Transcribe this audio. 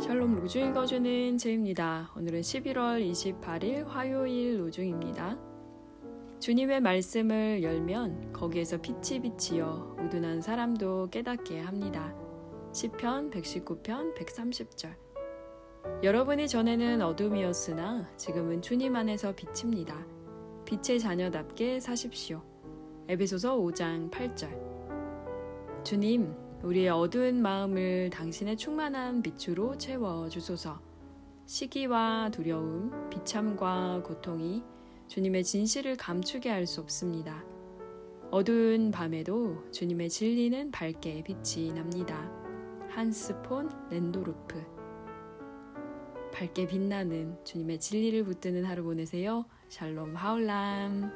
샬롬 로중 읽어주는 제입니다. 오늘은 11월 28일 화요일 로중입니다. 주님의 말씀을 열면 거기에서 빛이 비치어 우둔한 사람도 깨닫게 합니다. 시편 119편 130절 여러분이 전에는 어둠이었으나 지금은 주님 안에서 빛입니다. 빛의 자녀답게 사십시오. 에베소서 5장 8절 주님, 우리의 어두운 마음을 당신의 충만한 빛으로 채워 주소서. 시기와 두려움, 비참과 고통이 주님의 진실을 감추게 할 수 없습니다. 어두운 밤에도 주님의 진리는 밝게 빛이 납니다. 한스 폰 렌도르프 밝게 빛나는 주님의 진리를 붙드는 하루 보내세요. 샬롬 하울람